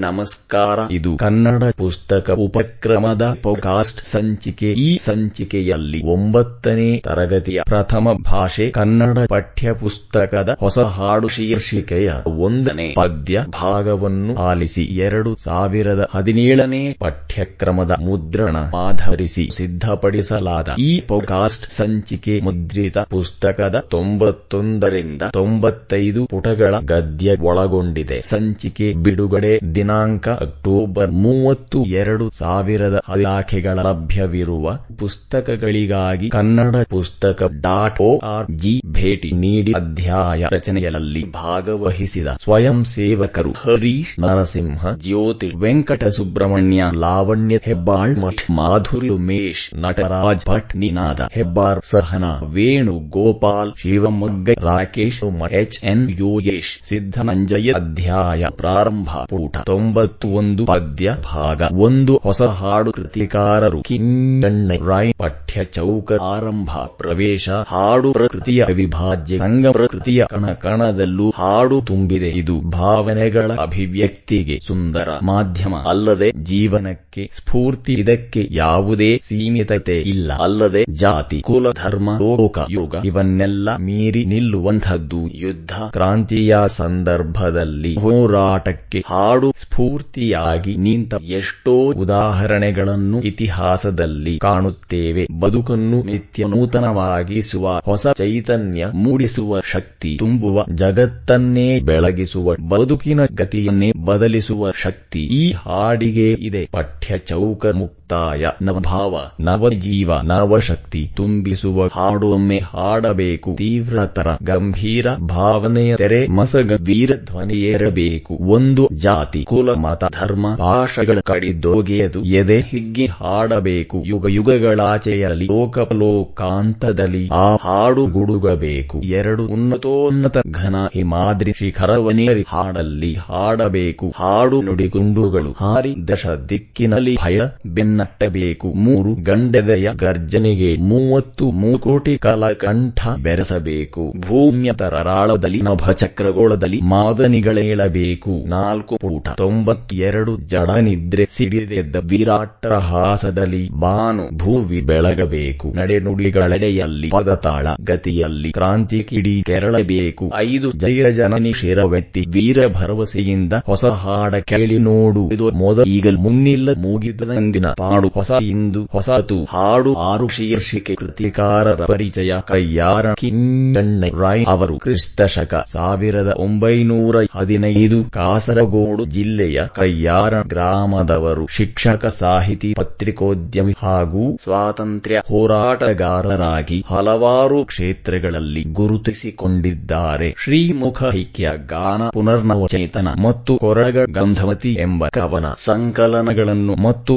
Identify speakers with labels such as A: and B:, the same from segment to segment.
A: ನಮಸ್ಕಾರ. ಇದು ಕನ್ನಡ ಪುಸ್ತಕ ಉಪಕ್ರಮದ ಪೋಕಾಸ್ಟ್ ಸಂಚಿಕೆ. ಈ ಸಂಚಿಕೆಯಲ್ಲಿ ಒಂಬತ್ತನೇ ತರಗತಿಯ ಪ್ರಥಮ ಭಾಷೆ ಕನ್ನಡ ಪಠ್ಯ ಪುಸ್ತಕದ ಹೊಸ ಹಾಡು ಶೀರ್ಷಿಕೆಯ ಒಂದನೇ ಪದ್ಯ ಭಾಗವನ್ನು ಆಲಿಸಿ ಎರಡು ಸಾವಿರದ ಹದಿನೇಳನೇ ಪಠ್ಯಕ್ರಮದ ಮುದ್ರಣ ಆಧರಿಸಿ ಸಿದ್ಧಪಡಿಸಲಾದ ಈ ಪೋಕಾಸ್ಟ್ ಸಂಚಿಕೆ ಮುದ್ರಿತ ಪುಸ್ತಕದ ತೊಂಬತ್ತೊಂದರಿಂದ ತೊಂಬತ್ತೈದು ಪುಟಗಳ ಗದ್ಯ ಒಳಗೊಂಡಿದೆ. ಸಂಚಿಕೆ ಬಿಡುಗಡೆ ದಿನಾಂಕ ಅಕ್ಟೋಬರ್ ಮೂವತ್ತು ಎರಡು ಸಾವಿರದ ಇಲಾಖೆಗಳ ಲಭ್ಯವಿರುವ ಪುಸ್ತಕಗಳಿಗಾಗಿ ಕನ್ನಡ ಪುಸ್ತಕ ಡಾಟ್ ಓ ಆರ್ ಜಿ ಭೇಟಿ ನೀಡಿ ಅಧ್ಯಾಯ ರಚನೆಯಲ್ಲಿ ಭಾಗವಹಿಸಿದ ಸ್ವಯಂ ಸೇವಕರು ಹರೀಶ್ ನರಸಿಂಹ, ಜ್ಯೋತಿ ವೆಂಕಟ ಸುಬ್ರಹ್ಮಣ್ಯ, ಲಾವಣ್ಯ ಹೆಬ್ಬಾಳ್, ಮಠ್ ಮಾಧುರಿ ಉಮೇಶ್, ನಟರಾಜ್ ಭಟ್, ನಿನಾದ ಹೆಬ್ಬಾರ್, ಸಹನಾ, ವೇಣು ಗೋಪಾಲ್, ಶಿವಮೊಗ್ಗ, ರಾಕೇಶ್ ಎಚ್ ಎನ್ ಯೋಗೇಶ್ ಸಿದ್ದನಂಜಯ ಅಧ್ಯಾಯ ಪ್ರಾರಂಭ ತೊಂಬತ್ತು ಒಂದು ಪದ್ಯ ಭಾಗ ಒಂದು ಹೊಸ ಹಾಡು ಕೃತಿಕಾರರು ಕಿಂಗಣ್ಣ ರಾಯ್ ಪಠ್ಯ ಚೌಕ ಆರಂಭ ಪ್ರವೇಶ ಹಾಡು ಪ್ರಕೃತಿಯ ಅವಿಭಾಜ್ಯ ಸಂಗ ಪ್ರಕೃತಿಯ ಕಣ ಕಣದಲ್ಲೂ ಹಾಡು ತುಂಬಿದೆ. ಇದು ಭಾವನೆಗಳ ಅಭಿವ್ಯಕ್ತಿಗೆ ಸುಂದರ ಮಾಧ್ಯಮ. ಅಲ್ಲದೆ ಜೀವನಕ್ಕೆ ಸ್ಫೂರ್ತಿ ಇದಕ್ಕೆ ಯಾವುದೇ ಸೀಮಿತತೆ ಇಲ್ಲ. ಅಲ್ಲದೆ ಜಾತಿ, ಕುಲ, ಧರ್ಮ, ಲೋಕ, ಯೋಗ ಇವನ್ನೆಲ್ಲ ಮೀರಿ ನಿಲ್ಲುವಂಥದ್ದು. ಯುದ್ಧ, ಕ್ರಾಂತಿಯ ಸಂದರ್ಭದಲ್ಲಿ ಹೋರಾಟಕ್ಕೆ ಹಾಡು ಸ್ಫೂರ್ತಿಯಾಗಿ ನಿಂತ ಎಷ್ಟೋ ಉದಾಹರಣೆಗಳನ್ನು ಇತಿಹಾಸದಲ್ಲಿ ಕಾಣುತ್ತೇವೆ. ಬದುಕನ್ನು ನಿತ್ಯ ನೂತನವಾಗಿಸುವ ಹೊಸ ಚೈತನ್ಯ ಮೂಡಿಸುವ ಶಕ್ತಿ ತುಂಬುವ, ಜಗತ್ತನ್ನೇ ಬೆಳಗಿಸುವ, ಬದುಕಿನ ಗತಿಯನ್ನೇ ಬದಲಿಸುವ ಶಕ್ತಿ ಈ ಹಾಡಿಗೆ ಇದೆ. ಪಠ್ಯ ಚೌಕ ಮುಕ್ತಾಯ ನವಭಾವ, ನವಜೀವ, ನವಶಕ್ತಿ ತುಂಬಿಸುವ ಹಾಡೊಮ್ಮೆ ಹಾಡಬೇಕು. ತೀವ್ರತರ, ಗಂಭೀರ ಭಾವನೆಯ ತೆರೆ, ಮಸಗ, ವೀರ ಧ್ವನಿಯೇರಬೇಕು ಒಂದು ಜಾತಿ, ಕುಲ, ಮತ, ಧರ್ಮ, ಭಾಷೆಗಳ ಕಡಿದೋಗೆಯದು ಎದೆ, ಹಿಗ್ಗಿ ಹಾಡಬೇಕು. ಯುಗ, ಯುಗಗಳಾಚೆಯಲ್ಲಿ ಲೋಕಲೋಕಾಂತದಲ್ಲಿ ಆ ಹಾಡು ಗುಡುಗಬೇಕು. ಎರಡು ಉನ್ನತೋನ್ನತ ಘನ ಹಿಮಾದ್ರಿ ಶಿಖರವನೇರಿ ಹಾಡಲ್ಲಿ ಹಾಡಬೇಕು. ಹಾಡು ನುಡಿಗುಂಡುಗಳು, ಹಾರಿ ದಶ ದಿಕ್ಕಿನಲ್ಲಿ ಭಯ ಬೆನ್ನಟ್ಟಬೇಕು ಮೂರು ಗಂಡೆದೆಯ ಗರ್ಜನೆಗೆ ಮೂವತ್ತು ಮೂಕೋಟಿ ಕಲಕಂಠ ಬೆರೆಸಬೇಕು. ಭೂಮ್ಯ ತರರಾಳದಲ್ಲಿ ನಭಚಕ್ರಗೋಳದಲ್ಲಿ ಮಾದನಿಗಳೇಳಬೇಕು ನಾಲ್ಕು ಪೂಟ ತೊಂಬತ್ತೆರಡು ಜಡ ನಿದ್ರೆ ಸಿಡಿದೆದ್ದ ವಿರಾಟರ ಹಾಸದಲ್ಲಿ ಬಾನು ಭೂವಿ ಬೆಳಗಬೇಕು. ನಡೆನುಡಿಗಳೆಡೆಯಲ್ಲಿ ಪದತಾಳ ಗತಿಯಲ್ಲಿ ಕ್ರಾಂತಿ ಕಿಡಿ ಕೆರಳಬೇಕು ಐದು ಜಯ ಜನನಿ ಶಿರವೆತ್ತಿ ವೀರ ಭರವಸೆಯಿಂದ ಹೊಸ ಹಾಡ ಕೇಳಿ ನೋಡು. ಇದು ಮೊದ ಈಗ ಮುನ್ನಿಲ್ಲ ಮೂಗಿದಂದಿನ ಪಾಡು ಹೊಸ ಇಂದು ಹೊಸತು ಹಾಡು ಆರು ಶೀರ್ಷಿಕೆ ಕೃತಿಕಾರರ ಪರಿಚಯ. ಕೈಯಾರ ಕಿಂಗಣ್ಣ ರಾಯ್ ಅವರು ಕ್ರಿಸ್ತ ಶಕ ಸಾವಿರದ ಒಂಬೈನೂರ ಹದಿನೈದು ಕಾಸರಗೋಡು ಜಿಲ್ಲೆಯ ಕೈಯಾರ ಗ್ರಾಮದವರು ಶಿಕ್ಷಕ ಸಾಹಿತಿ ಪತ್ರಿಕೋದ್ಯಮಿ ಹಾಗೂ ಸ್ವಾತಂತ್ರ್ಯ ಹೋರಾಟಗಾರರಾಗಿ ಹಲವಾರು ಕ್ಷೇತ್ರಗಳಲ್ಲಿ ಗುರುತಿಸಿಕೊಂಡಿದ್ದಾರೆ. ಶ್ರೀಮುಖ ಐಕ್ಯ ಗಾನ ಪುನರ್ನವಚೇತನ ಮತ್ತು ಕೊರಗ ಗಂಧವತಿ ಎಂಬ ಕವನ ಸಂಕಲನಗಳನ್ನು ಮತ್ತು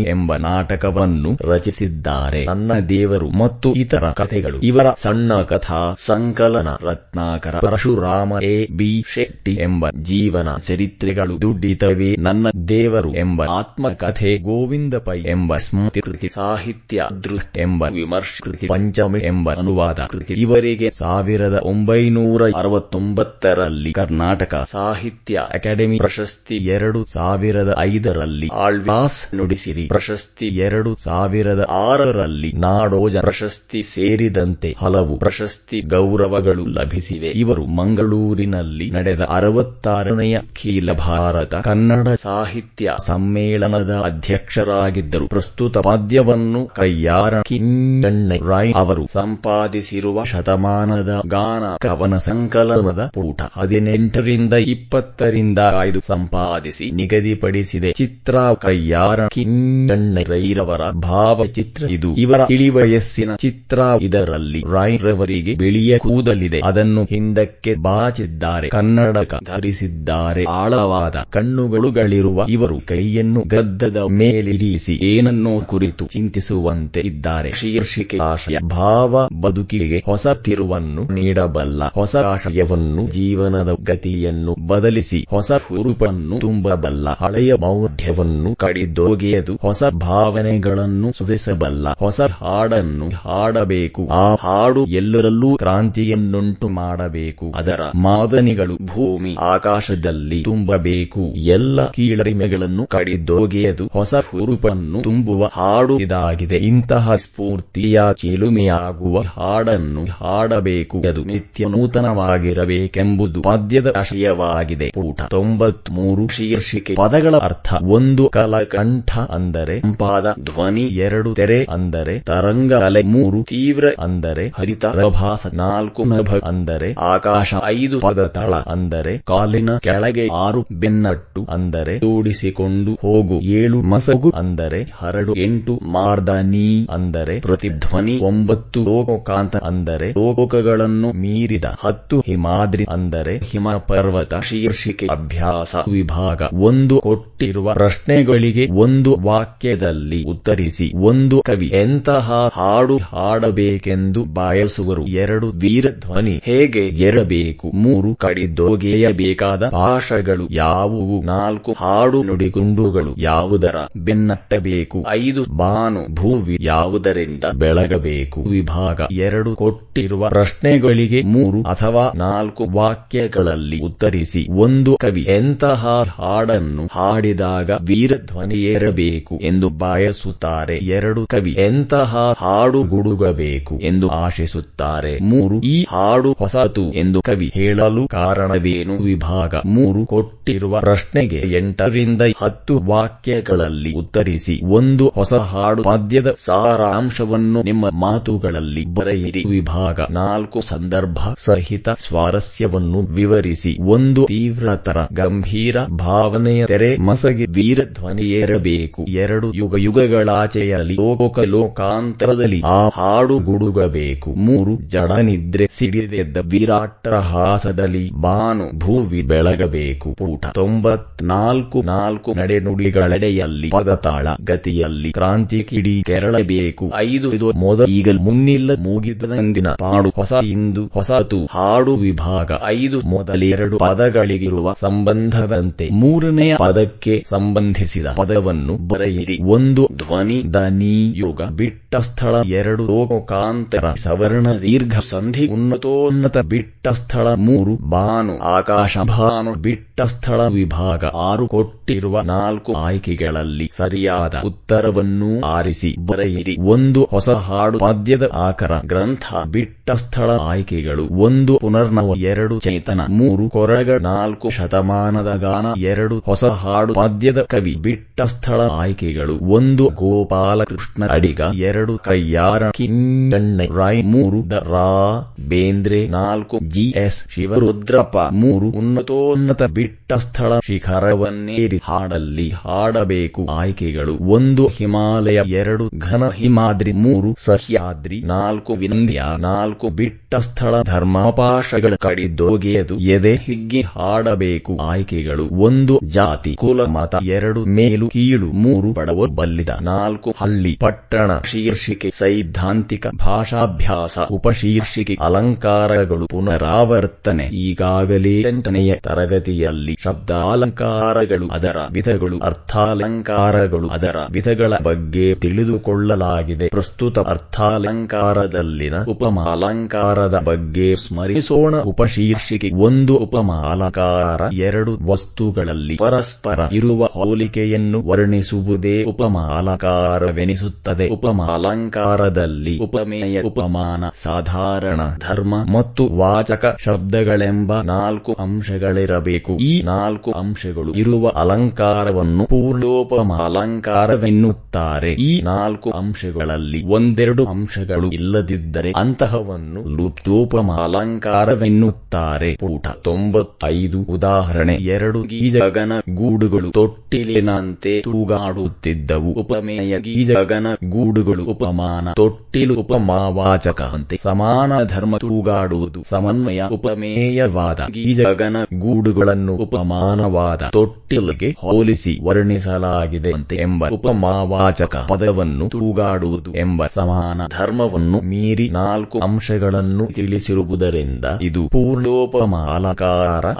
A: ಎಂಬ ನಾಟಕವನ್ನು ರಚಿಸಿದ್ದಾರೆ. ನನ್ನ ದೇವರು ಮತ್ತು ಇತರ ಕಥೆಗಳು. ಇವರ ಸಣ್ಣ ಕಥಾ ಸಂಕಲನ ರತ್ನಾಕರ ಪರಶುರಾಮ ಎ ಬಿ ಶೆಟ್ಟಿ ಎಂಬ ಜೀವನ ಚರಿತ್ರೆಗಳು ದುಡ್ಡಿತವೆ ನನ್ನ ದೇವರು ಎಂಬ ಆತ್ಮಕಥೆ ಗೋವಿಂದ ಪೈ ಎಂಬ ಸ್ಮೃತಿ ಸಾಹಿತ್ಯ ದೃಷ್ಟ ಎಂಬ ವಿಮರ್ಶ ಕೃತಿ ಪಂಚಮಿ ಎಂಬ ಅನುವಾದ ಕೃತಿ ಇವರಿಗೆ ಸಾವಿರದ ಒಂಬೈನೂರ ಅರವತ್ತೊಂಬತ್ತರಲ್ಲಿ ಕರ್ನಾಟಕ ಸಾಹಿತ್ಯ ಅಕಾಡೆಮಿ ಪ್ರಶಸ್ತಿ ಎರಡು ಸಾವಿರದ ಐದರಲ್ಲಿ ಆಳ್ವಾಸ್ ನುಡಿಸಿರಿ. ಪ್ರಶಸ್ತಿ ಎರಡು ಸಾವಿರದ ಆರರಲ್ಲಿ ನಾಡೋಜ ಪ್ರಶಸ್ತಿ ಸೇರಿದಂತೆ ಹಲವು ಪ್ರಶಸ್ತಿ ಗೌರವಗಳು ಲಭಿಸಿವೆ. ಇವರು ಮಂಗಳೂರಿನಲ್ಲಿ ನಡೆದ ಅರವತ್ತಾರನೆಯ ಅಖಿಲ ಭಾರತ ಕನ್ನಡ ಸಾಹಿತ್ಯ ಸಮ್ಮೇಳನದ ಅಧ್ಯಕ್ಷರಾಗಿದ್ದರು. ಪ್ರಸ್ತುತ ಪದ್ಯವನ್ನು ಕೈಯಾರ ಕಿಂಗಣ್ಣ ರಾಯ್ ಅವರು ಸಂಪಾದಿಸಿರುವ ಶತಮಾನದ ಗಾನ ಕವನ ಸಂಕಲನದ ಪೂಟ ಹದಿನೆಂಟರಿಂದ ಇಪ್ಪತ್ತರಿಂದ ಆಯ್ದು ಸಂಪಾದಿಸಿ ನಿಗದಿಪಡಿಸಿದೆ. ಚಿತ್ರ ಕೈಯಾರ ಕಿಂಗಣ್ಣ ರೈರವರ ಭಾವಚಿತ್ರ ಇದು. ಇವರ ಇಳಿವಯಸ್ಸಿನ ಚಿತ್ರ ಇದರಲ್ಲಿ ರಾಯ್ ರವರಿಗೆ ಬಿಳಿಯ ಕೂದಲಿದೆ. ಅದನ್ನು ಹಿಂದಕ್ಕೆ ಬಾಚಿದ್ದಾರೆ. ಕನ್ನಡಕ ಧರಿಸಿದ್ದಾರೆ. ಆಳವಾದ ಕಣ್ಣುಗಳುಗಳಿರುವ ಇವರು ಕೈಯನ್ನು ಗದ್ದದ ಮೇಲಿರಿಸಿ ಏನನ್ನೋ ಕುರಿತು ಚಿಂತಿಸುವಂತೆ ಇದ್ದಾರೆ. ಶೀರ್ಷಿಕೆ ಆಶಯ ಭಾವ ಬದುಕಿಗೆ ಹೊಸ ತಿರುವನ್ನು ನೀಡಬಲ್ಲ ಹೊಸ ಆಶಯವನ್ನು ಜೀವನದ ಗತಿಯನ್ನು ಬದಲಿಸಿ ಹೊಸ ಹುರುಪನ್ನು ತುಂಬಬಲ್ಲ ಹಳೆಯ ಮೌಢ್ಯವನ್ನು ಕಡಿದೊಗೆಯದು. ಹೊಸ ಭಾವನೆಗಳನ್ನು ಸೃಜಿಸಬಲ್ಲ ಹೊಸ ಹಾಡನ್ನು ಹಾಡಬೇಕು. ಆ ಹಾಡು ಎಲ್ಲರಲ್ಲೂ ಕ್ರಾಂತಿಯನ್ನುಂಟು ಮಾಡಬೇಕು. ಅದರ ಮಾದನಿಗಳು ಭೂಮಿ, ಆಕಾಶದಲ್ಲಿ ತುಂಬಬೇಕು. ಎಲ್ಲ ಕೀಳರಿಮೆಗಳನ್ನು ಕಡಿದೊಗೆಯದು ಹೊಸ ಹುರುಪನ್ನು ತುಂಬುವ ಹಾಡು ಇದಾಗಿದೆ. ಇಂತಹ ಸ್ಫೂರ್ತಿಯ, ಚಿಲುಮೆಯಾಗುವ ಹಾಡನ್ನು ಹಾಡಬೇಕು. ಅದು ನಿತ್ಯ ನೂತನವಾಗಿರಬೇಕೆಂಬುದು ಪದ್ಯದ ಆಶಯವಾಗಿದೆ. ಪುಟ ತೊಂಬತ್ಮೂರು ಶೀರ್ಷಿಕೆ. ಪದಗಳ ಅರ್ಥ, ಒಂದು ಕಲಕಂಠ ಅಂದರೆ ಪಾದ, ಧ್ವನಿ ಎರಡು, ತೆರೆ ಅಂದರೆ ತರಂಗ ಅಲೆ ಮೂರು, ತೀವ್ರ ಅಂದರೆ ಹರಿತ ಪ್ರಭಾಸ ನಾಲ್ಕು, ನಭ ಅಂದರೆ ಆಕಾಶ, ಐದು, ಪದ, ತಳ ಅಂದರೆ ಕಾಲಿನ ಕೆಳಗೆ ಆರು, ಬೆನ್ನಟ್ಟು ಅಂದರೆ ಜೋಡಿಸಿಕೊಂಡು ಹೋಗು, ಏಳು, ಮಸಗು ಅಂದರೆ ಹರಡು, ಎಂಟು ಮಾರ್ದನಿ ಅಂದರೆ ಪ್ರತಿಧ್ವನಿ, ಒಂಬತ್ತು, ಲೋಕಕಾಂತ ಅಂದರೆ ಲೋಕಗಳನ್ನು ಮೀರಿದ, ಹತ್ತು, ಹಿಮಾದ್ರಿ ಅಂದರೆ ಹಿಮ ಪರ್ವತ ಶೀರ್ಷಿಕೆ, ಅಭ್ಯಾಸ, ವಿಭಾಗ, ಒಂದು ಕೊಟ್ಟಿರುವ ಪ್ರಶ್ನೆಗಳಿಗೆ ಒಂದು ವಾಕ್ಯದಲ್ಲಿ ಉತ್ತರಿಸಿ, ಒಂದು ಕವಿ ಎಂತಹ ಹಾಡು ಹಾಡಬೇಕೆಂದು ಬಯಸುವರು? ಎರಡು ವೀರಧ್ವನಿ ಹೇಗೆ ಎರಬೇಕು ಮೂರು ಕಡಿದೊಗೆಯಬೇಕಾದ ಭಾಷೆಗಳು ಯಾವುವು? ನಾಲ್ಕು ಹಾಡು ನುಡಿಗುಂಡುಗಳು ಯಾವುದರ ಬೆನ್ನಟ್ಟಬೇಕು? ಐದು ಬಾನು ಭೂವಿ ಯಾವುದರಿಂದ ಬೆಳಗಬೇಕು? ವಿಭಾಗ ಎರಡು ಕೊಟ್ಟಿರುವ ಪ್ರಶ್ನೆಗಳಿಗೆ ಮೂರು ಅಥವಾ ನಾಲ್ಕು ವಾಕ್ಯಗಳಲ್ಲಿ ಉತ್ತರಿಸಿ, ಒಂದು ಕವಿ ಎಂತಹ ಹಾಡನ್ನು ಹಾಡಿದಾಗ ವೀರಧ್ವನಿಯೇರಬೇಕು ಎಂದು ಬಯಸುತ್ತಾರೆ. ಎರಡು ಕವಿ ಎಂತಹ ಹಾಡು ಗುಡುಗಬೇಕು ಎಂದು ಆಶಿಸುತ್ತಾರೆ. ಮೂರು, ಈ ಹಾಡು ಹೊಸತು ಎಂದು ಕವಿ ಹೇಳಲು ಕಾರಣವೇನು? ವಿಭಾಗ ಮೂರು, ಕೊಟ್ಟಿರುವ ಪ್ರಶ್ನೆಗೆ ಎಂಟರಿಂದ ಹತ್ತು ವಾಕ್ಯಗಳಲ್ಲಿ ಉತ್ತರಿಸಿ. ಒಂದು, ಹೊಸ ಹಾಡು ಪದ್ಯದ ಸಾರಾಂಶವನ್ನು ನಿಮ್ಮ ಮಾತುಗಳಲ್ಲಿ ಬರೆಯಿರಿ. ವಿಭಾಗ ನಾಲ್ಕು, ಸಂದರ್ಭ ಸಹಿತ ಸ್ವಾರಸ್ಯವನ್ನು ವಿವರಿಸಿ. ಒಂದು, ತೀವ್ರತರ, ಗಂಭೀರ ಭಾವನೆಯ ತೆರೆ, ಮಸಗಿ ವೀರಧ್ವನಿಯೇರಬೇಕು ಎರಡು ಯುಗ ಯುಗಗಳಾಚೆಯಲ್ಲಿ ಲೋಕ ಲೋಕಾಂತರದಲ್ಲಿ ಆ ಹಾಡು ಗುಡುಗಬೇಕು ಮೂರು ಜಡ ನಿದ್ರೆ ಸಿಡಿದೆದ್ದ ವಿರಾಟರ ಹಾಸದಲ್ಲಿ ಬಾನು ಭೂವಿ ಬೆಳಗಬೇಕು. ಪೂಟ ತೊಂಬತ್ನಾಲ್ಕು ನಾಲ್ಕು ನಡೆನುಡಿಗಳೆಡೆಯಲ್ಲಿ ಪದತಾಳ ಗತಿಯಲ್ಲಿ ಕ್ರಾಂತಿ ಕಿಡಿ ಕೆರಳಬೇಕು. ಐದು ಇದು ಮೊದ ಈಗ ಮುನ್ನಿಲ್ಲ ಮೂಗಿದಂದಿನ ಪಾಡು ಹೊಸ ಇಂದು ಹೊಸತು ಹಾಡು ವಿಭಾಗ ಐದು ಮೊದಲೆರಡು ಪದಗಳಿಗಿರುವ ಸಂಬಂಧದಂತೆ ಮೂರನೆಯ ಪದಕ್ಕೆ ಸಂಬಂಧಿಸಿದ ಪದವನ್ನು ಬರೆಯಿರಿ ಒಂದು ಧ್ವನಿ ದನಿ ಯೋಗ ಬಿಟ್ಟ ಸ್ಥಳ ಎರಡು ಲೋಕಾಂತರ ಸವರ್ಣ ದೀರ್ಘ ಸಂಧಿ ಉನ್ನತೋನ್ನತ ಬಿಟ್ಟ ಸ್ಥಳ ಮೂರು ಬಾನು ಆಕಾಶ ಭಾನು ಬಿಟ್ಟ ಸ್ಥಳ ವಿಭಾಗ ಆರು ಕೊಟ್ಟಿರುವ ನಾಲ್ಕು ಆಯ್ಕೆಗಳಲ್ಲಿ ಸರಿಯಾದ ಉತ್ತರವನ್ನು ಆರಿಸಿ, ಬರೆಯಿರಿ. ಒಂದು ಹೊಸ ಹಾಡು. ಪದ್ಯದ ಆಕರ ಗ್ರಂಥ. ಬಿಟ್ಟ ಸ್ಥಳ ಆಯ್ಕೆಗಳು. ಒಂದು ಪುನರ್ನವ. ಎರಡು ಚೇತನ. ಮೂರು ಕೊರಗ ನಾಲ್ಕು ಶತಮಾನದ ಗಾನ. ಎರಡು ಹೊಸ ಹಾಡು. ಪದ್ಯದ ಕವಿ. ಬಿಟ್ಟ ಸ್ಥಳ ಆಯ್ಕೆಗಳು. ಒಂದು ಗೋಪಾಲಕೃಷ್ಣ ಅಡಿಗ. ಎರಡು ಕೈಯಾರ. ಕಿಂಗಣ್ಣ ರಾಯ್. ಮೂರು ದ. ರಾ. ಬೇಂದ್ರೆ. ನಾಲ್ಕು ಜಿ. ಎಸ್. ಶಿವರುದ್ರಪ್ಪ. ಮೂರು ಉನ್ನತೋನ್ನತ ಬಿಟ್ಟ ಸ್ಥಳ ಶಿಖರವನ್ನೇರಿ ಹಾಡಲ್ಲಿ ಹಾಡಬೇಕು. ಆಯ್ಕೆಗಳು ಒಂದು ಹಿಮಾಲಯ, ಎರಡು ಘನ ಹಿಮಾದ್ರಿ, ಮೂರು ಸಹ್ಯಾದ್ರಿ, ನಾಲ್ಕು ವಿಂದ್ಯಾ ನಾಲ್ಕು ಬಿಟ್ಟ ಸ್ಥಳ ಧರ್ಮಾಪಾಶಗಳ ಕಡಿದೊಗೆಯದು ಎದೆ ಹಿಗ್ಗಿ ಹಾಡಬೇಕು. ಆಯ್ಕೆಗಳು ಒಂದು ಜಾತಿ, ಕುಲ, ಮತ, ಎರಡು ಮೇಲು, ಕೀಳು, ಮೂರು ಬಡವ, ಬಲ್ಲಿದ, ನಾಲ್ಕು ಹಳ್ಳಿ, ಪಟ್ಟಣ, ಶೀರ್ಷಿಕೆ, ಸೈದ್ಧಾಂತಿಕ ಭಾಷಾಭ್ಯಾಸ, ಉಪಶೀರ್ಷಿಕೆ, ಅಲಂಕಾರಗಳು, ಪುನರಾವರ್ತನೆ, ಈಗಾಗಲೇ ಎಂಟನೆಯ ತರಗತಿಯಲ್ಲಿ ಶಬ್ದಾಲಂಕಾರಗಳು ಅದರ ವಿಧಗಳು ಅರ್ಥಾಲಂಕಾರಗಳು. ಅದರ ವಿಧಗಳ ಬಗ್ಗೆ ತಿಳಿದುಕೊಳ್ಳಲಾಗಿದೆ. ಪ್ರಸ್ತುತ ಅರ್ಥಾಲಂಕಾರದಲ್ಲಿನ ಉಪಮಾಲಂಕಾರದ ಬಗ್ಗೆ ಸ್ಮರಿಸೋಣ. ಉಪಶೀರ್ಷಿಕೆ. ಒಂದು ಉಪಮಾಲಂಕಾರ ಎರಡು ವಸ್ತುಗಳಲ್ಲಿ ಪರಸ್ಪರ ಇರುವ ಹೋಲಿಕೆಯನ್ನು ವರ್ಣಿಸುವುದೇ ಉಪಮಾಲಂಕಾರವೆನಿಸುತ್ತದೆ. ಉಪಮಾಲಂಕಾರದಲ್ಲಿ ಉಪಮೇಯ, ಉಪಮಾನ, ಸಾಧಾರಣ ಧರ್ಮ ಮತ್ತು ವಾಚಕ ಶಬ್ದಗಳೆಂಬ ನಾಲ್ಕು ಅಂಶಗಳಿರಬೇಕು. ಈ ನಾಲ್ಕು ಅಂಶಗಳು ಇರುವ ಅಲಂಕಾರವನ್ನು ಪೂರ್ಣೋಪಮಾಲಂಕಾರವೆನ್ನುತ್ತಾರೆ. ಈ ನಾಲ್ಕು ಅಂಶಗಳಲ್ಲಿ ಒಂದೆರಡು ಅಂಶಗಳು ಇಲ್ಲದಿದ್ದರೆ ಅಂತಹವನ್ನು ಲುಪ್ತೋಪಮಾಲಂಕಾರವೆನ್ನುತ್ತಾರೆ. ಪೂಟ ತೊಂಬತ್ತೈದು, ಉದಾಹರಣೆ ಎರಡು ಗೀಜಗನ ಗೂಡುಗಳು ತೊಟ್ಟಿಲಿನಂತೆ ತೂಗಾಡುತ್ತಿದ್ದವು. ಉಪಮೇಯ ಗೀಜಗನ ಗೂಡುಗಳು ಉಪಮಾನ, ತೊಟ್ಟಿಲು ಉಪಮಾವಾಚಕಂತೆ ಸಮಾನ ಧರ್ಮ ತೂಗಾಡುವುದು. ಸಮನ್ವಯ, ಉಪಮೇಯವಾದ ಗೀಜಗನ ಗೂಡುಗಳನ್ನು ಉಪಮಾನವಾದ ತೊಟ್ಟಿಲಿಗೆ ಹೋಲಿಸಿ ವರ್ಣಿಸಲಾಗಿದೆ ಅಂತೆ ಎಂಬ ಉಪಮಾವಾಚಕ ಪದವನ್ನು ತೂಗಾಡುವುದು ಎಂಬ ಸಮಾನ ಧರ್ಮವನ್ನು ಮೀರಿ ನಾಲ್ಕು ಅಂಶಗಳನ್ನು ತಿಳಿಸಿರುವುದರಿಂದ ಇದು ಪೂರ್ಣೋಪಮ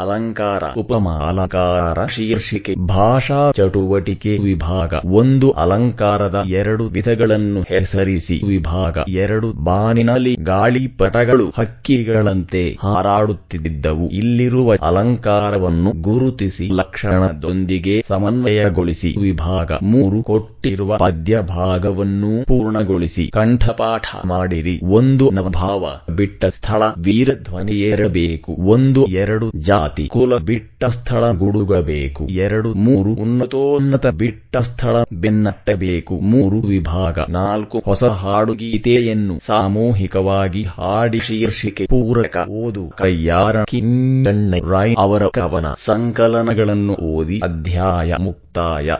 A: ಅಲಂಕಾರ, ಉಪಮಾಲಂಕಾರ, ಶೀರ್ಷಿಕೆ, ಭಾಷಾ ಚಟುವಟಿಕೆ ವಿಭಾಗ ವಿಭಾಗ ಒಂದು ಅಲಂಕಾರದ ಎರಡು ವಿಧಗಳನ್ನು ಹೆಸರಿಸಿ ವಿಭಾಗ, ಎರಡು ಬಾನಿನಲ್ಲಿ ಗಾಳಿಪಟಗಳು ಹಕ್ಕಿಗಳಂತೆ ಹಾರಾಡುತ್ತಿದ್ದವು ಇಲ್ಲಿರುವ ಅಲಂಕಾರವನ್ನು ಗುರುತಿಸಿ ಲಕ್ಷಣದೊಂದಿಗೆ ಸಮನ್ವಯಗೊಳಿಸಿ. ವಿಭಾಗ ಮೂರು ಕೊಟ್ಟಿರುವ ಪದ್ಯ ಭಾಗವನ್ನು ಪೂರ್ಣಗೊಳಿಸಿ. ಕಂಠಪಾಠ ಮಾಡಿರಿ. ಒಂದು ನವಭಾವ ಬಿಟ್ಟ ಸ್ಥಳ. ವೀರಧ್ವನಿಯೇರಬೇಕು ಒಂದು ಎರಡು ಜಾತಿ. ಕುಲ ಬಿಟ್ಟ ಸ್ಥಳ ಗುಡುಗಬೇಕು. ಎರಡು ಮೂರು ಉನ್ನತೋನ್ನತ ಬಿಟ್ಟ ಸ್ಥಳ ಬೆನ್ನಟ್ಟಬೇಕು. ಮೂರು ವಿಭಾಗ. ನಾಲ್ಕು ಹೊಸ ಹಾಡುಗೀತೆಯನ್ನು ಸಾಮೂಹಿಕವಾಗಿ ಹಾಡಿ ಶೀರ್ಷಿಕೆ ಪೂರಕ ಓದು. ಕೈಯಾರ ಕಿಂಗಣ್ಣ ರಾಯ್ ಅವರ ಕವನ. ಸಂಕಲನಗಳನ್ನು ಓದಿ. अध्यायमुक्ताय।